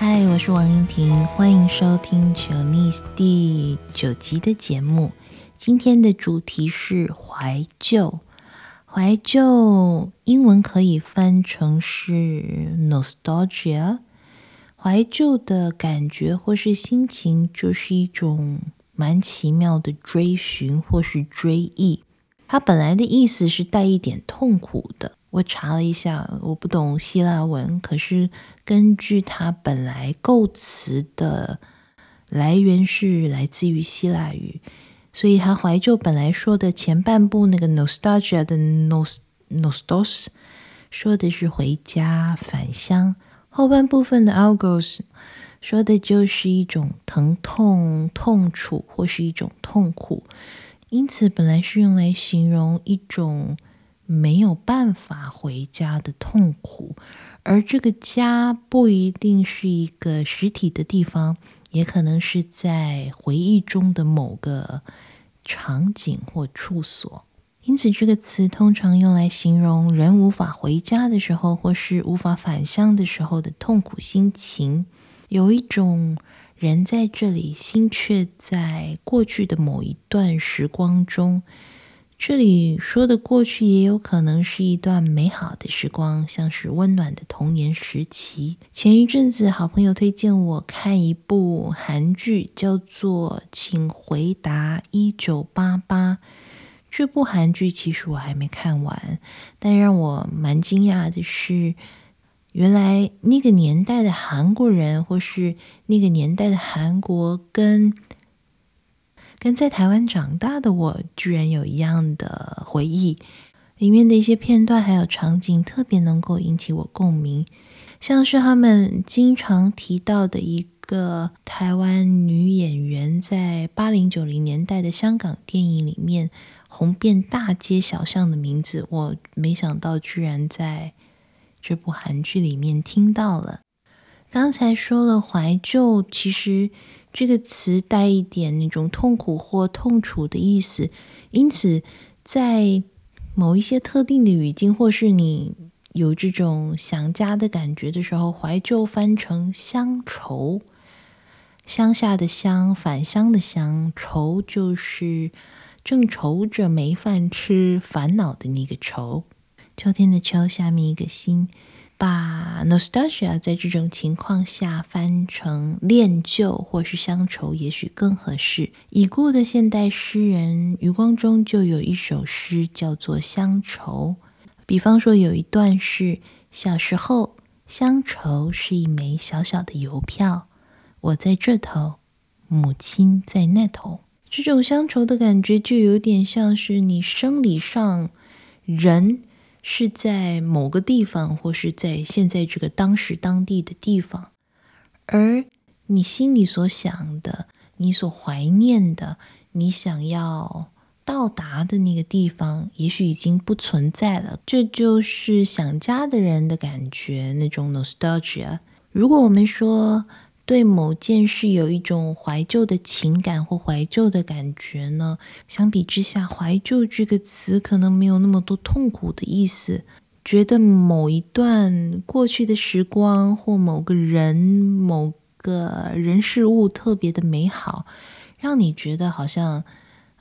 嗨，我是王英婷，欢迎收听《Chionese》第九集的节目。今天的主题是怀旧。怀旧英文可以翻成是 nostalgia。怀旧的感觉或是心情，就是一种蛮奇妙的追寻或是追忆。它本来的意思是带一点痛苦的。我查了一下，我不懂希腊文，可是根据它本来构词的来源是来自于希腊语，所以它怀旧本来说的前半部那个 nostalgia 的 nos nostos 说的是回家返乡，后半部分的 algos 说的就是一种疼痛、痛楚或是一种痛苦。因此，本来是用来形容一种没有办法回家的痛苦，而这个家不一定是一个实体的地方，也可能是在回忆中的某个场景或处所。因此，这个词通常用来形容人无法回家的时候，或是无法返乡的时候的痛苦心情，有一种。人在这里，心却在过去的某一段时光中。这里说的过去，也有可能是一段美好的时光，像是温暖的童年时期。前一阵子，好朋友推荐我看一部韩剧，叫做《请回答一九八八》。这部韩剧其实我还没看完，但让我蛮惊讶的是。原来那个年代的韩国人，或是那个年代的韩国，跟跟在台湾长大的我，居然有一样的回忆。里面的一些片段还有场景，特别能够引起我共鸣。像是他们经常提到的一个台湾女演员，在八零九零年代的香港电影里面红遍大街小巷的名字，我没想到居然在。这部韩剧里面听到了，刚才说了怀旧，其实这个词带一点那种痛苦或痛楚的意思，因此在某一些特定的语境，或是你有这种想家的感觉的时候，怀旧翻成乡愁，乡下的乡，返乡的乡，愁就是正愁着没饭吃，烦恼的那个愁。秋天的秋，下面一个心，把 nostalgia 在这种情况下翻成恋旧或是乡愁，也许更合适。已故的现代诗人余光中就有一首诗叫做《乡愁》，比方说有一段是：小时候，乡愁是一枚小小的邮票，我在这头，母亲在那头。这种乡愁的感觉，就有点像是你生理上人。是在某个地方，或是在现在这个当时当地的地方，而你心里所想的、你所怀念的、你想要到达的那个地方，也许已经不存在了。这就是想家的人的感觉，那种 nostalgia。如果我们说，对某件事有一种怀旧的情感或怀旧的感觉呢？相比之下，怀旧这个词可能没有那么多痛苦的意思。觉得某一段过去的时光或某个人、某个人事物特别的美好，让你觉得好像，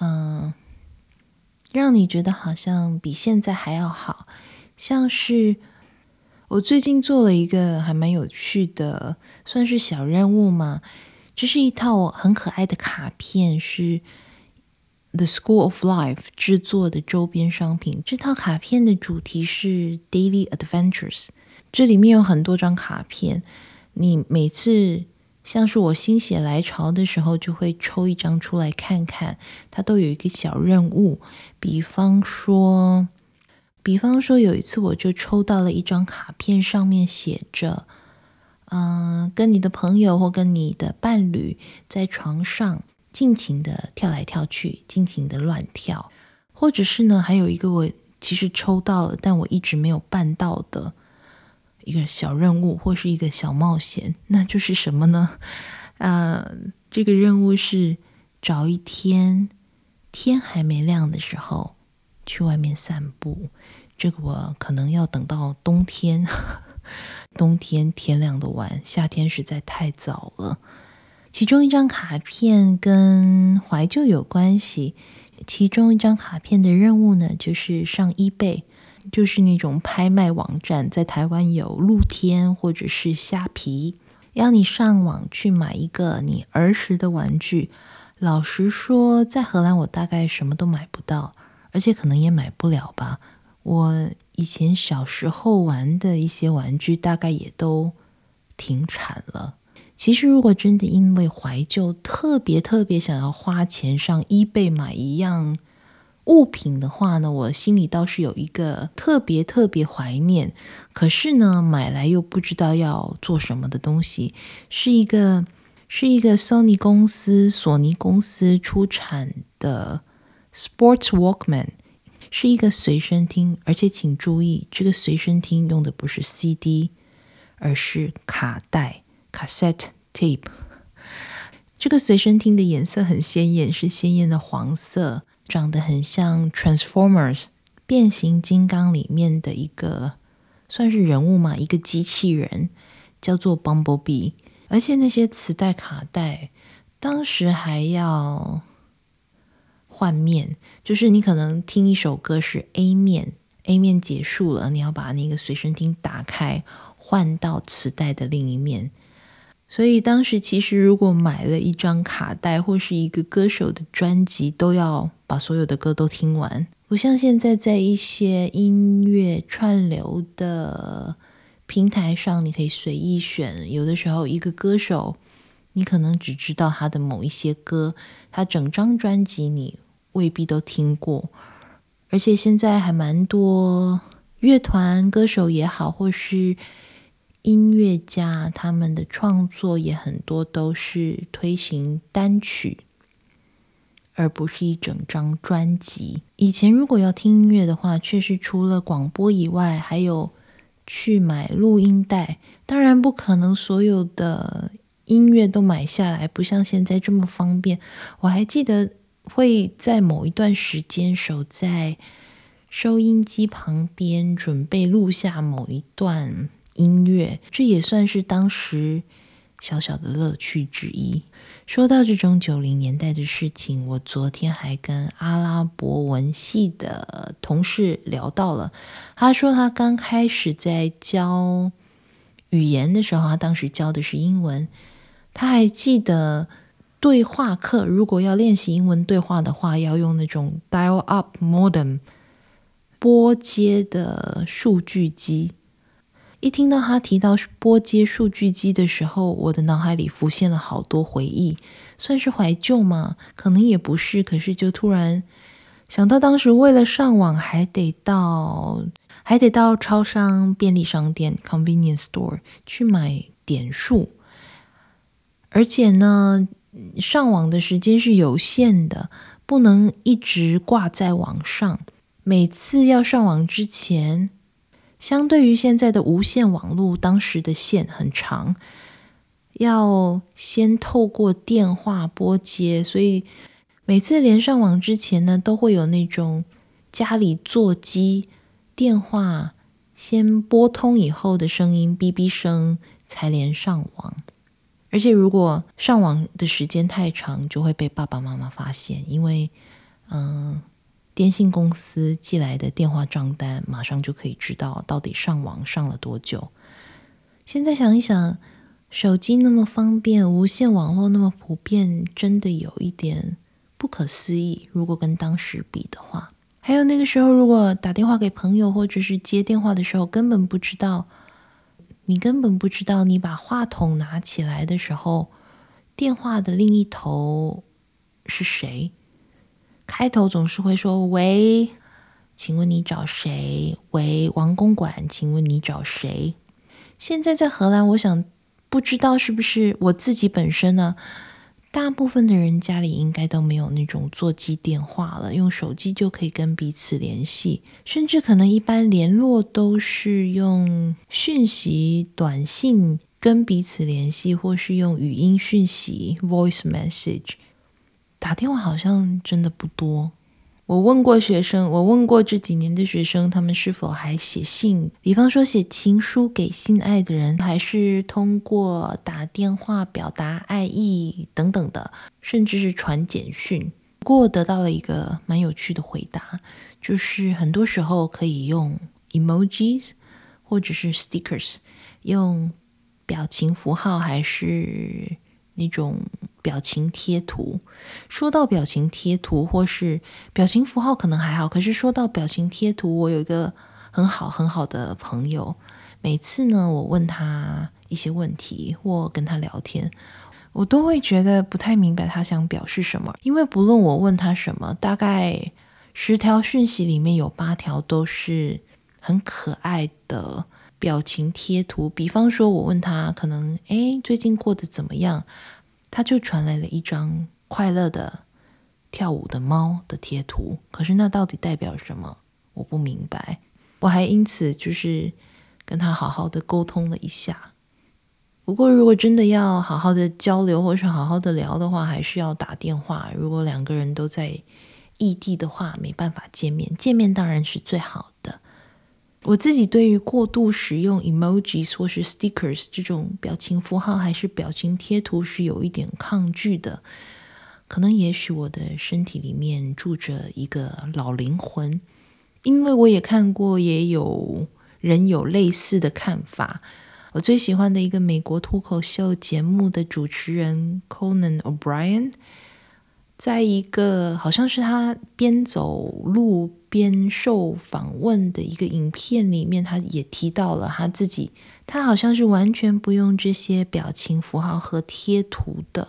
嗯，让你觉得好像比现在还要好，像是。我最近做了一个还蛮有趣的，算是小任务嘛。这是一套很可爱的卡片，是 The School of Life 制作的周边商品。这套卡片的主题是 Daily Adventures。这里面有很多张卡片，你每次像是我心血来潮的时候，就会抽一张出来看看。它都有一个小任务，比方说。比方说，有一次我就抽到了一张卡片，上面写着：“嗯、跟你的朋友或跟你的伴侣在床上尽情的跳来跳去，尽情的乱跳。”或者是呢，还有一个我其实抽到了，但我一直没有办到的一个小任务或是一个小冒险，那就是什么呢？呃，这个任务是找一天天还没亮的时候去外面散步。这个我可能要等到冬天，冬天天亮的晚，夏天实在太早了。其中一张卡片跟怀旧有关系，其中一张卡片的任务呢，就是上 eBay，就是那种拍卖网站，在台湾有露天或者是虾皮，要你上网去买一个你儿时的玩具。老实说，在荷兰我大概什么都买不到，而且可能也买不了吧。我以前小时候玩的一些玩具，大概也都停产了。其实，如果真的因为怀旧，特别特别想要花钱上 eBay 买一样物品的话呢，我心里倒是有一个特别特别怀念，可是呢，买来又不知道要做什么的东西，是一个。是一个 Sony 公司、索尼公司出产的 Sports Walkman，是一个随身听，而且请注意，这个随身听用的不是 CD，而是卡带 （cassette tape）。这个随身听的颜色很鲜艳，是鲜艳的黄色，长得很像 Transformers 变形金刚里面的一个算是人物嘛，一个机器人，叫做 Bumblebee。而且那些磁带、卡带，当时还要换面，就是你可能听一首歌是 A 面，A 面结束了，你要把那个随身听打开，换到磁带的另一面。所以当时其实如果买了一张卡带或是一个歌手的专辑，都要把所有的歌都听完，不像现在在一些音乐串流的。平台上你可以随意选，有的时候一个歌手，你可能只知道他的某一些歌，他整张专辑你未必都听过。而且现在还蛮多乐团歌手也好，或是音乐家，他们的创作也很多都是推行单曲，而不是一整张专辑。以前如果要听音乐的话，确实除了广播以外，还有。去买录音带，当然不可能所有的音乐都买下来，不像现在这么方便。我还记得会在某一段时间守在收音机旁边，准备录下某一段音乐，这也算是当时小小的乐趣之一。说到这种九零年代的事情，我昨天还跟阿拉伯文系的同事聊到了。他说他刚开始在教语言的时候，他当时教的是英文。他还记得对话课，如果要练习英文对话的话，要用那种 dial-up modem 拨接的数据机。一听到他提到拨接数据机的时候，我的脑海里浮现了好多回忆，算是怀旧吗？可能也不是，可是就突然想到当时为了上网还得到还得到超商、便利商店 （convenience store） 去买点数，而且呢，上网的时间是有限的，不能一直挂在网上。每次要上网之前。相对于现在的无线网络，当时的线很长，要先透过电话拨接，所以每次连上网之前呢，都会有那种家里座机电话先拨通以后的声音，哔哔声才连上网。而且如果上网的时间太长，就会被爸爸妈妈发现，因为嗯。电信公司寄来的电话账单，马上就可以知道到底上网上了多久。现在想一想，手机那么方便，无线网络那么普遍，真的有一点不可思议。如果跟当时比的话，还有那个时候，如果打电话给朋友，或者是接电话的时候，根本不知道，你根本不知道，你把话筒拿起来的时候，电话的另一头是谁。开头总是会说“喂，请问你找谁？”“喂，王公馆，请问你找谁？”现在在荷兰，我想不知道是不是我自己本身呢？大部分的人家里应该都没有那种座机电话了，用手机就可以跟彼此联系，甚至可能一般联络都是用讯息、短信跟彼此联系，或是用语音讯息 （voice message）。打电话好像真的不多，我问过学生，我问过这几年的学生，他们是否还写信？比方说写情书给心爱的人，还是通过打电话表达爱意等等的，甚至是传简讯。不过得到了一个蛮有趣的回答，就是很多时候可以用 emojis 或者是 stickers，用表情符号还是那种。表情贴图，说到表情贴图或是表情符号可能还好，可是说到表情贴图，我有一个很好很好的朋友，每次呢，我问他一些问题或跟他聊天，我都会觉得不太明白他想表示什么，因为不论我问他什么，大概十条讯息里面有八条都是很可爱的表情贴图，比方说我问他可能，诶，最近过得怎么样？他就传来了一张快乐的跳舞的猫的贴图，可是那到底代表什么？我不明白。我还因此就是跟他好好的沟通了一下。不过如果真的要好好的交流或是好好的聊的话，还是要打电话。如果两个人都在异地的话，没办法见面，见面当然是最好。我自己对于过度使用 emojis 或是 stickers 这种表情符号还是表情贴图是有一点抗拒的，可能也许我的身体里面住着一个老灵魂，因为我也看过，也有人有类似的看法。我最喜欢的一个美国脱口秀节目的主持人 Conan O'Brien。在一个好像是他边走路边受访问的一个影片里面，他也提到了他自己，他好像是完全不用这些表情符号和贴图的，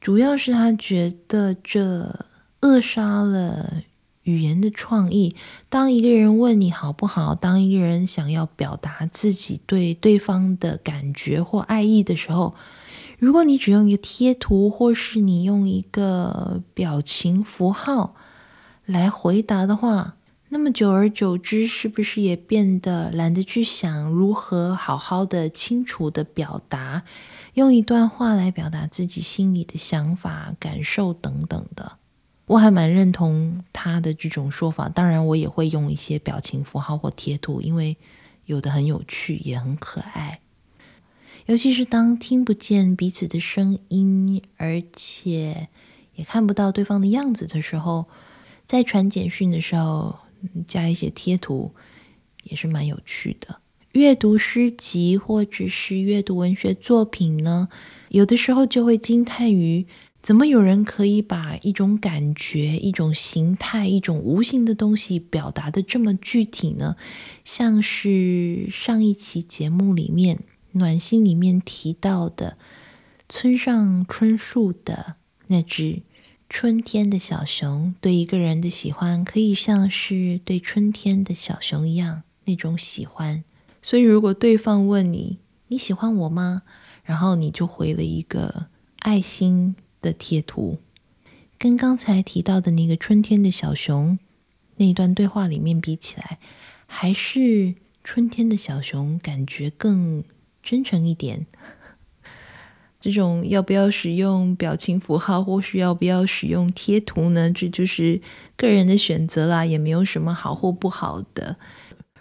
主要是他觉得这扼杀了语言的创意。当一个人问你好不好，当一个人想要表达自己对对方的感觉或爱意的时候，如果你只用一个贴图，或是你用一个表情符号来回答的话，那么久而久之，是不是也变得懒得去想如何好好的、清楚的表达，用一段话来表达自己心里的想法、感受等等的？我还蛮认同他的这种说法。当然，我也会用一些表情符号或贴图，因为有的很有趣，也很可爱。尤其是当听不见彼此的声音，而且也看不到对方的样子的时候，在传简讯的时候加一些贴图也是蛮有趣的。阅读诗集或者是阅读文学作品呢，有的时候就会惊叹于怎么有人可以把一种感觉、一种形态、一种无形的东西表达的这么具体呢？像是上一期节目里面。暖心里面提到的村上春树的那只春天的小熊，对一个人的喜欢可以像是对春天的小熊一样那种喜欢。所以，如果对方问你你喜欢我吗？然后你就回了一个爱心的贴图，跟刚才提到的那个春天的小熊那一段对话里面比起来，还是春天的小熊感觉更。真诚一点，这种要不要使用表情符号，或是要不要使用贴图呢？这就是个人的选择啦，也没有什么好或不好的。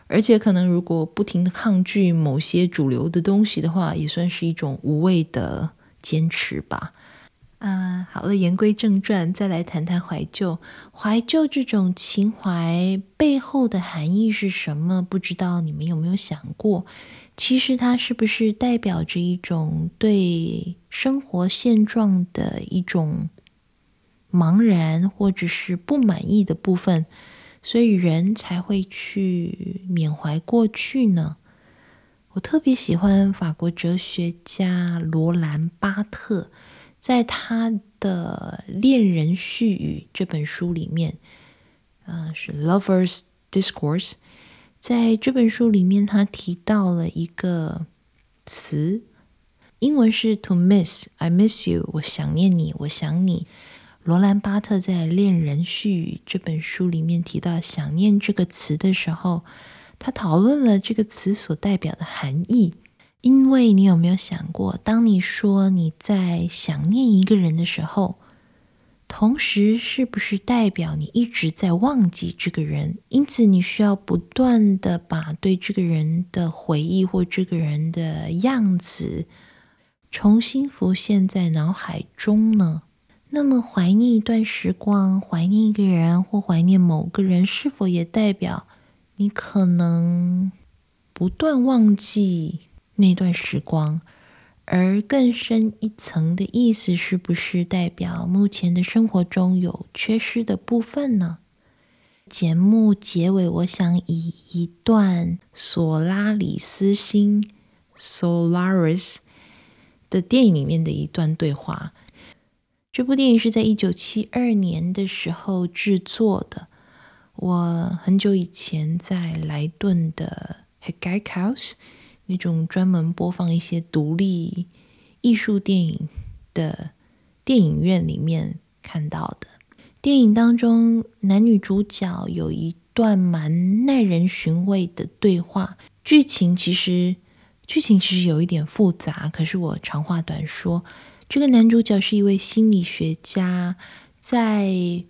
而且，可能如果不停的抗拒某些主流的东西的话，也算是一种无谓的坚持吧。啊，好了，言归正传，再来谈谈怀旧。怀旧这种情怀背后的含义是什么？不知道你们有没有想过？其实它是不是代表着一种对生活现状的一种茫然，或者是不满意的部分，所以人才会去缅怀过去呢？我特别喜欢法国哲学家罗兰巴特，在他的《恋人絮语》这本书里面，呃，是《Lover's Discourse》。在这本书里面，他提到了一个词，英文是 “to miss”。I miss you，我想念你，我想你。罗兰巴特在《恋人絮语》这本书里面提到“想念”这个词的时候，他讨论了这个词所代表的含义。因为你有没有想过，当你说你在想念一个人的时候，同时是不是代表你一直在忘记这个人？因此，你需要不断的把对这个人的回忆或这个人的样子重新浮现在脑海中呢？那么，怀念一段时光，怀念一个人，或怀念某个人，是否也代表你可能不断忘记那段时光？而更深一层的意思，是不是代表目前的生活中有缺失的部分呢？节目结尾，我想以一段索拉里斯星 （Solaris） 的电影里面的一段对话。这部电影是在一九七二年的时候制作的。我很久以前在莱顿的 Kijkhuis 那种专门播放一些独立艺术电影的电影院里面看到的。电影当中，男女主角有一段蛮耐人寻味的对话。剧情其实剧情其实有一点复杂，可是我长话短说。这个男主角是一位心理学家，在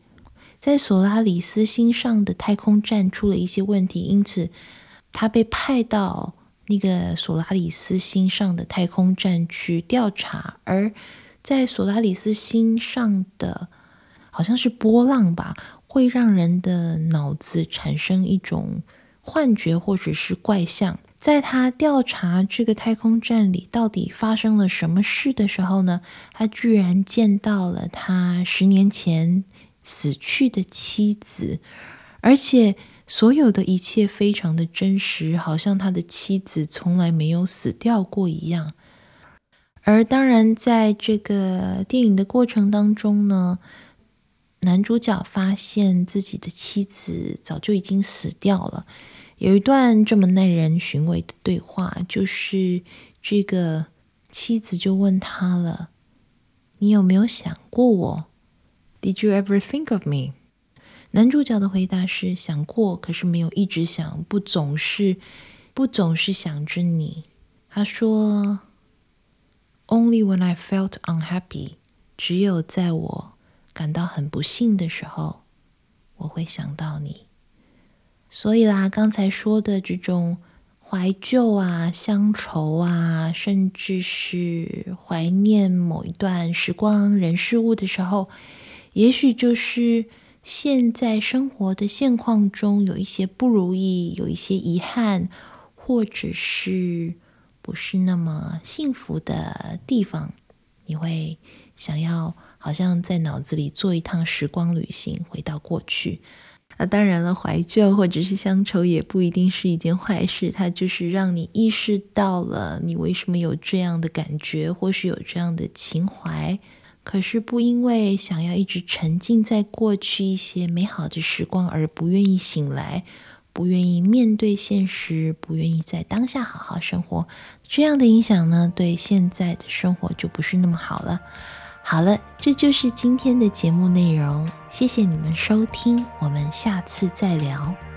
在索拉里斯星上的太空站出了一些问题，因此他被派到那个索拉里斯星上的太空站去调查。而在索拉里斯星上的好像是波浪吧，会让人的脑子产生一种幻觉或者是怪象。在他调查这个太空站里到底发生了什么事的时候呢，他居然见到了他十年前死去的妻子，而且所有的一切非常的真实，好像他的妻子从来没有死掉过一样。而当然，在这个电影的过程当中呢，男主角发现自己的妻子早就已经死掉了。有一段这么耐人寻味的对话，就是这个妻子就问他了：“你有没有想过我？”Did you ever think of me？男主角的回答是：“想过，可是没有一直想，不总是，不总是想着你。”他说：“Only when I felt unhappy，只有在我感到很不幸的时候，我会想到你。”所以啦，刚才说的这种怀旧啊、乡愁啊，甚至是怀念某一段时光、人事物的时候，也许就是现在生活的现况中有一些不如意，有一些遗憾，或者是不是那么幸福的地方，你会想要好像在脑子里做一趟时光旅行，回到过去。那当然了，怀旧或者是乡愁也不一定是一件坏事，它就是让你意识到了你为什么有这样的感觉，或是有这样的情怀。可是不因为想要一直沉浸在过去一些美好的时光而不愿意醒来，不愿意面对现实，不愿意在当下好好生活，这样的影响呢，对现在的生活就不是那么好了。好了，这就是今天的节目内容。谢谢你们收听，我们下次再聊。